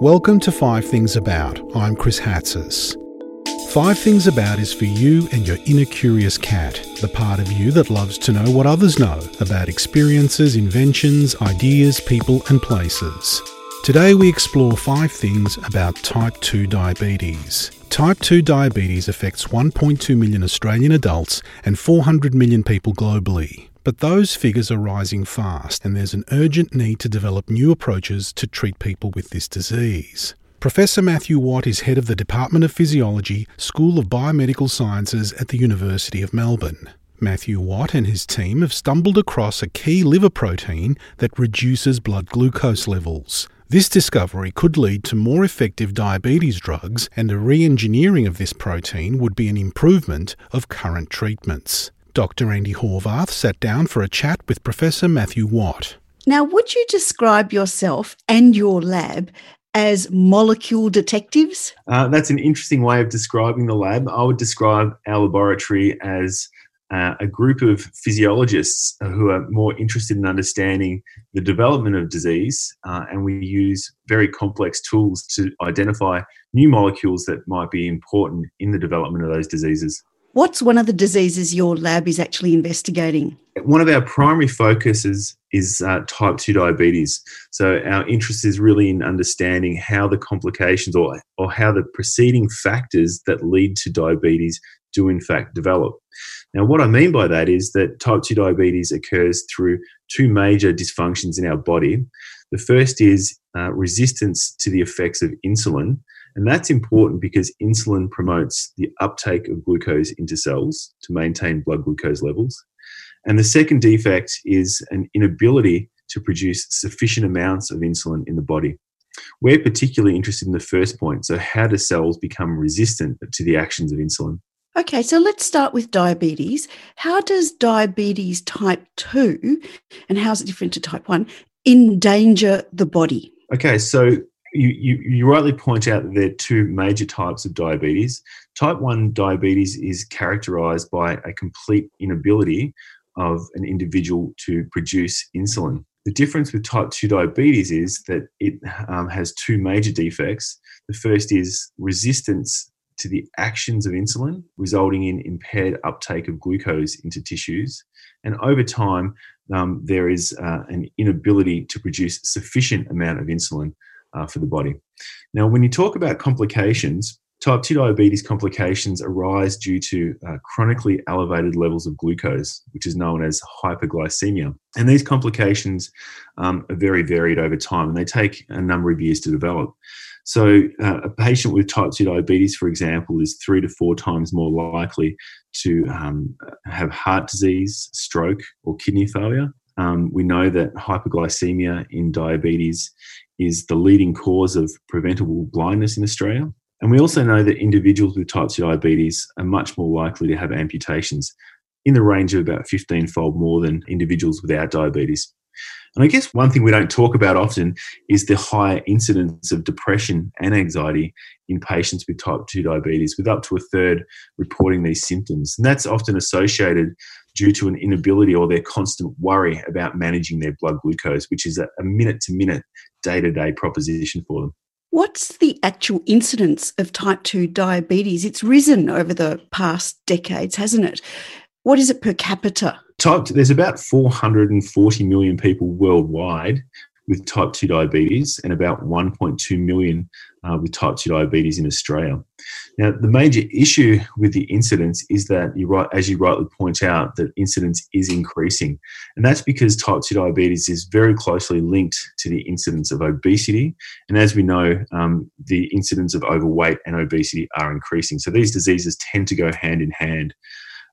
Welcome to Five Things About. I'm Chris Hatzis. Five Things About is for you and your inner curious cat, the part of you that loves to know what others know about experiences, inventions, ideas, people, and places. Today we explore five things about type 2 diabetes. Type 2 diabetes affects 1.2 million Australian adults and 400 million people globally. But those figures are rising fast, and there's an urgent need to develop new approaches to treat people with this disease. Professor Matthew Watt is head of the Department of Physiology, School of Biomedical Sciences at the University of Melbourne. Matthew Watt and his team have stumbled across a key liver protein that reduces blood glucose levels. This discovery could lead to more effective diabetes drugs, and a re engineering of this protein would be an improvement of current treatments. Dr. Andy Horvath sat down for a chat with Professor Matthew Watt. Now, would you describe yourself and your lab as molecule detectives? Uh, that's an interesting way of describing the lab. I would describe our laboratory as uh, a group of physiologists who are more interested in understanding the development of disease, uh, and we use very complex tools to identify new molecules that might be important in the development of those diseases. What's one of the diseases your lab is actually investigating? One of our primary focuses is uh, type 2 diabetes. So, our interest is really in understanding how the complications or, or how the preceding factors that lead to diabetes do, in fact, develop. Now, what I mean by that is that type 2 diabetes occurs through two major dysfunctions in our body. The first is uh, resistance to the effects of insulin, and that's important because insulin promotes the uptake of glucose into cells to maintain blood glucose levels. And the second defect is an inability to produce sufficient amounts of insulin in the body. We're particularly interested in the first point. So, how do cells become resistant to the actions of insulin? Okay, so let's start with diabetes. How does diabetes type 2 and how is it different to type 1 endanger the body? Okay, so you, you, you, rightly point out that there are two major types of diabetes. Type 1 diabetes is characterized by a complete inability of an individual to produce insulin. The difference with type 2 diabetes is that it um, has two major defects. The first is resistance to the actions of insulin, resulting in impaired uptake of glucose into tissues. And over time, um, there is uh, an inability to produce sufficient amount of insulin uh, for the body. Now, when you talk about complications, type 2 diabetes complications arise due to uh, chronically elevated levels of glucose, which is known as hyperglycemia. And these complications um, are very varied over time and they take a number of years to develop. So, uh, a patient with type 2 diabetes, for example, is three to four times more likely to um, have heart disease, stroke, or kidney failure. Um, we know that hyperglycemia in diabetes is the leading cause of preventable blindness in Australia. And we also know that individuals with type 2 diabetes are much more likely to have amputations in the range of about 15 fold more than individuals without diabetes. And I guess one thing we don't talk about often is the higher incidence of depression and anxiety in patients with type 2 diabetes, with up to a third reporting these symptoms. And that's often associated due to an inability or their constant worry about managing their blood glucose, which is a minute to minute, day to day proposition for them. What's the actual incidence of type 2 diabetes? It's risen over the past decades, hasn't it? What is it per capita? Type, there's about 440 million people worldwide with type 2 diabetes and about 1.2 million uh, with type 2 diabetes in Australia. Now, the major issue with the incidence is that you right, as you rightly point out, that incidence is increasing. And that's because type 2 diabetes is very closely linked to the incidence of obesity. And as we know, um, the incidence of overweight and obesity are increasing. So these diseases tend to go hand in hand.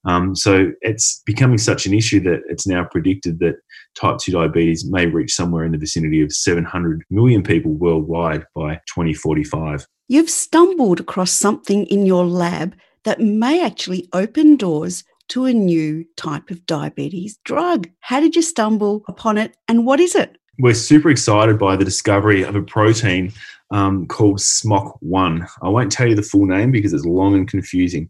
Um, so it's becoming such an issue that it's now predicted that type 2 diabetes may reach somewhere in the vicinity of 700 million people worldwide by 2045. You've stumbled across something in your lab that may actually open doors to a new type of diabetes drug. How did you stumble upon it and what is it? We're super excited by the discovery of a protein um, called SMOC1. I won't tell you the full name because it's long and confusing.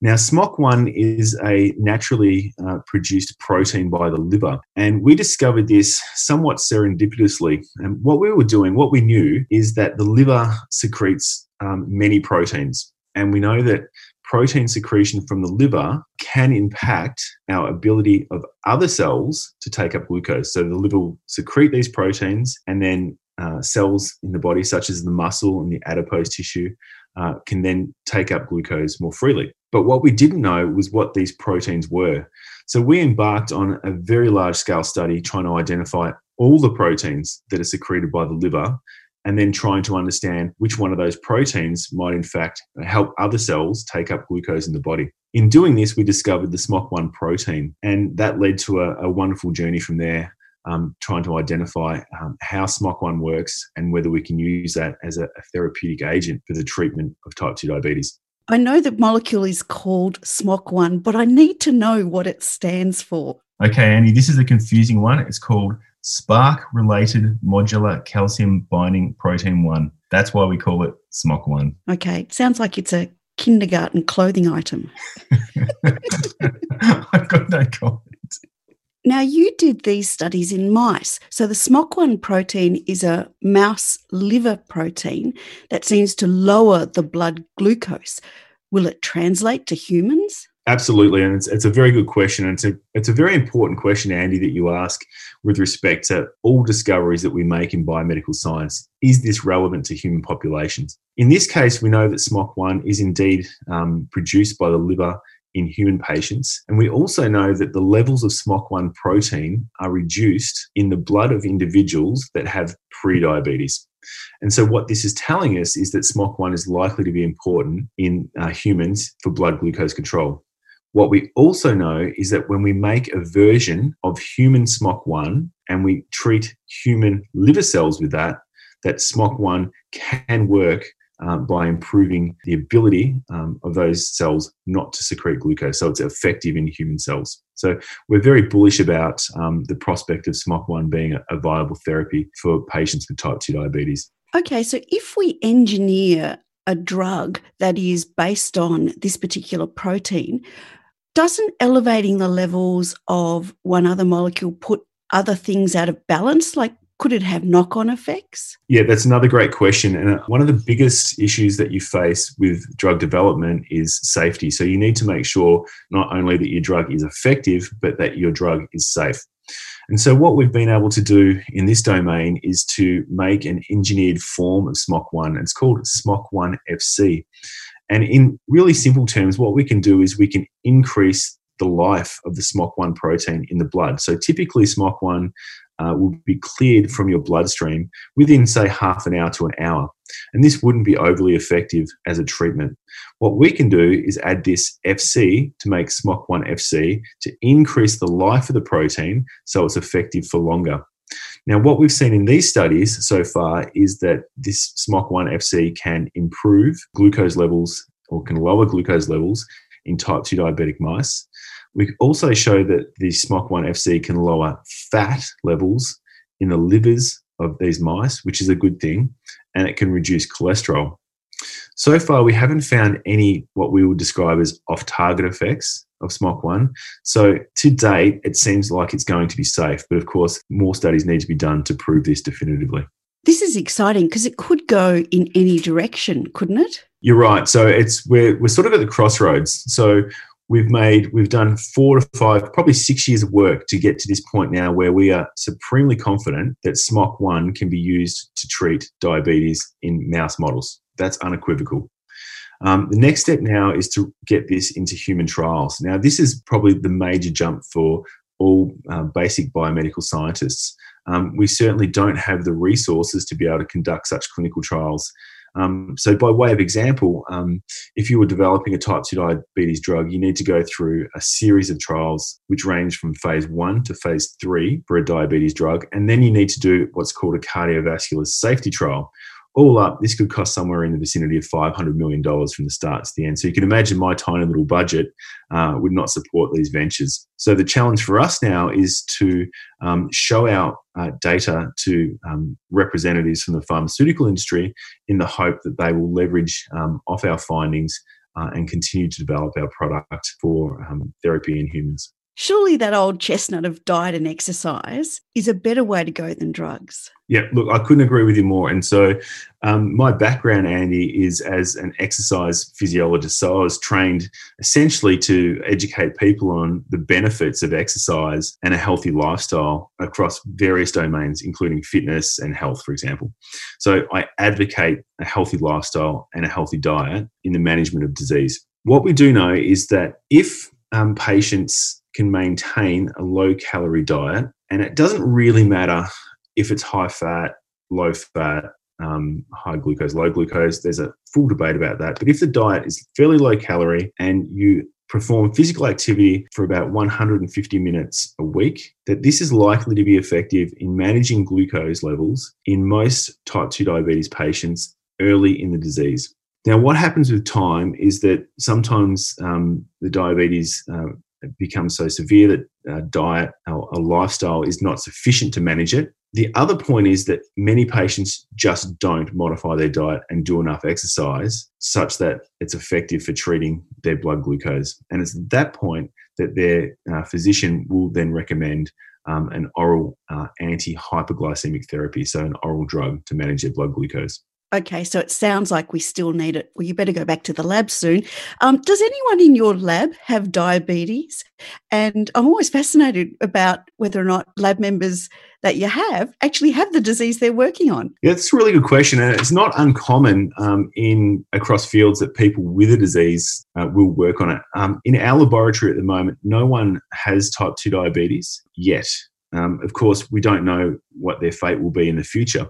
Now, SMOC1 is a naturally uh, produced protein by the liver, and we discovered this somewhat serendipitously. And what we were doing, what we knew, is that the liver secretes um, many proteins. And we know that protein secretion from the liver can impact our ability of other cells to take up glucose. So the liver will secrete these proteins, and then uh, cells in the body, such as the muscle and the adipose tissue, uh, can then take up glucose more freely. But what we didn't know was what these proteins were. So we embarked on a very large scale study trying to identify all the proteins that are secreted by the liver and then trying to understand which one of those proteins might in fact help other cells take up glucose in the body. In doing this, we discovered the SMOC1 protein, and that led to a, a wonderful journey from there, um, trying to identify um, how SMOC1 works and whether we can use that as a, a therapeutic agent for the treatment of type 2 diabetes. I know the molecule is called SMOC1, but I need to know what it stands for. Okay, Andy, this is a confusing one. It's called SPARC related modular calcium binding protein 1. That's why we call it SMOC1. Okay, sounds like it's a kindergarten clothing item. I've got no comment. Now, you did these studies in mice. So, the SMOC1 protein is a mouse liver protein that seems to lower the blood glucose. Will it translate to humans? Absolutely, and it's, it's a very good question. And it's a, it's a very important question, Andy, that you ask with respect to all discoveries that we make in biomedical science. Is this relevant to human populations? In this case, we know that SMOC1 is indeed um, produced by the liver in human patients. And we also know that the levels of SMOC1 protein are reduced in the blood of individuals that have prediabetes. And so, what this is telling us is that SMOC1 is likely to be important in uh, humans for blood glucose control. What we also know is that when we make a version of human SMOC1 and we treat human liver cells with that, that SMOC1 can work um, by improving the ability um, of those cells not to secrete glucose. So it's effective in human cells. So we're very bullish about um, the prospect of SMOC1 being a, a viable therapy for patients with type 2 diabetes. Okay, so if we engineer a drug that is based on this particular protein, doesn't elevating the levels of one other molecule put other things out of balance? Like, could it have knock on effects? Yeah, that's another great question. And uh, one of the biggest issues that you face with drug development is safety. So you need to make sure not only that your drug is effective, but that your drug is safe. And so, what we've been able to do in this domain is to make an engineered form of SMOC1. It's called SMOC1 FC. And in really simple terms, what we can do is we can increase the life of the SMOC1 protein in the blood. So typically, SMOC1 uh, will be cleared from your bloodstream within, say, half an hour to an hour. And this wouldn't be overly effective as a treatment. What we can do is add this FC to make SMOC1 FC to increase the life of the protein so it's effective for longer. Now, what we've seen in these studies so far is that this SMOC1 FC can improve glucose levels or can lower glucose levels in type 2 diabetic mice. We also show that the SMOC1 FC can lower fat levels in the livers of these mice, which is a good thing, and it can reduce cholesterol. So far, we haven't found any what we would describe as off target effects of SMOC1. So to date, it seems like it's going to be safe. But of course, more studies need to be done to prove this definitively. This is exciting because it could go in any direction, couldn't it? You're right. So it's we're we're sort of at the crossroads. So we've made we've done four to five, probably six years of work to get to this point now where we are supremely confident that SMOC1 can be used to treat diabetes in mouse models. That's unequivocal. Um, the next step now is to get this into human trials. Now, this is probably the major jump for all uh, basic biomedical scientists. Um, we certainly don't have the resources to be able to conduct such clinical trials. Um, so, by way of example, um, if you were developing a type 2 diabetes drug, you need to go through a series of trials which range from phase one to phase three for a diabetes drug. And then you need to do what's called a cardiovascular safety trial, all up, this could cost somewhere in the vicinity of $500 million from the start to the end. So you can imagine my tiny little budget uh, would not support these ventures. So the challenge for us now is to um, show our uh, data to um, representatives from the pharmaceutical industry in the hope that they will leverage um, off our findings uh, and continue to develop our product for um, therapy in humans. Surely that old chestnut of diet and exercise is a better way to go than drugs. Yeah, look, I couldn't agree with you more. And so, um, my background, Andy, is as an exercise physiologist. So, I was trained essentially to educate people on the benefits of exercise and a healthy lifestyle across various domains, including fitness and health, for example. So, I advocate a healthy lifestyle and a healthy diet in the management of disease. What we do know is that if um, patients can maintain a low calorie diet. And it doesn't really matter if it's high fat, low fat, um, high glucose, low glucose. There's a full debate about that. But if the diet is fairly low calorie and you perform physical activity for about 150 minutes a week, that this is likely to be effective in managing glucose levels in most type 2 diabetes patients early in the disease. Now, what happens with time is that sometimes um, the diabetes uh, becomes so severe that uh, diet or a lifestyle is not sufficient to manage it. The other point is that many patients just don't modify their diet and do enough exercise such that it's effective for treating their blood glucose. And it's at that point that their uh, physician will then recommend um, an oral uh, anti hyperglycemic therapy, so an oral drug to manage their blood glucose. Okay, so it sounds like we still need it. Well, you better go back to the lab soon. Um, does anyone in your lab have diabetes? And I'm always fascinated about whether or not lab members that you have actually have the disease they're working on. Yeah, that's a really good question, and it's not uncommon um, in across fields that people with a disease uh, will work on it. Um, in our laboratory at the moment, no one has type two diabetes yet. Um, of course, we don't know what their fate will be in the future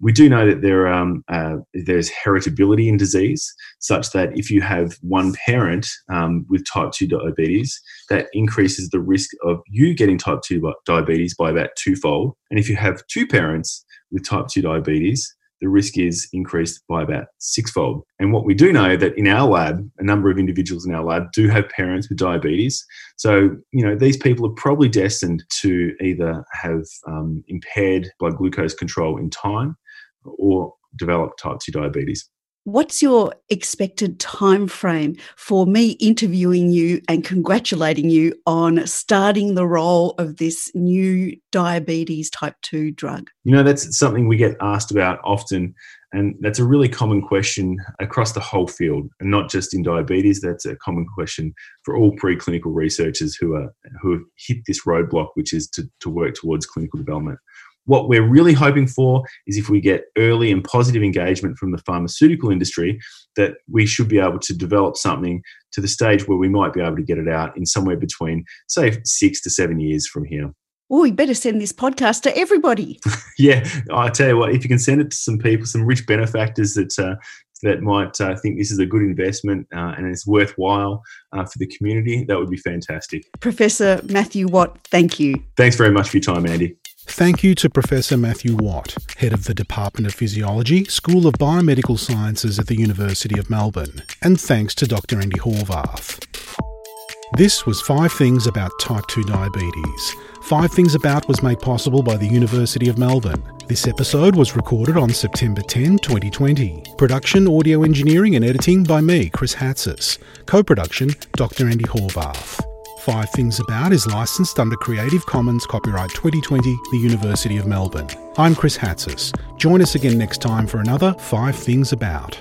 we do know that there um, uh, there's heritability in disease, such that if you have one parent um, with type 2 diabetes, that increases the risk of you getting type 2 diabetes by about twofold. And if you have two parents with type 2 diabetes, the risk is increased by about sixfold. And what we do know that in our lab, a number of individuals in our lab do have parents with diabetes. So, you know, these people are probably destined to either have um, impaired blood glucose control in time or develop type 2 diabetes. What's your expected time frame for me interviewing you and congratulating you on starting the role of this new diabetes type 2 drug? You know, that's something we get asked about often. And that's a really common question across the whole field, and not just in diabetes. That's a common question for all preclinical researchers who are who have hit this roadblock, which is to, to work towards clinical development. What we're really hoping for is if we get early and positive engagement from the pharmaceutical industry, that we should be able to develop something to the stage where we might be able to get it out in somewhere between, say, six to seven years from here. Oh, we better send this podcast to everybody. yeah, I tell you what, if you can send it to some people, some rich benefactors that uh, that might uh, think this is a good investment uh, and it's worthwhile uh, for the community, that would be fantastic. Professor Matthew Watt, thank you. Thanks very much for your time, Andy. Thank you to Professor Matthew Watt, Head of the Department of Physiology, School of Biomedical Sciences at the University of Melbourne, and thanks to Dr. Andy Horvath. This was Five Things About Type 2 Diabetes. Five Things About was made possible by the University of Melbourne. This episode was recorded on September 10, 2020. Production, audio engineering, and editing by me, Chris Hatzis. Co production, Dr. Andy Horvath. Five Things About is licensed under Creative Commons Copyright 2020, the University of Melbourne. I'm Chris Hatzis. Join us again next time for another Five Things About.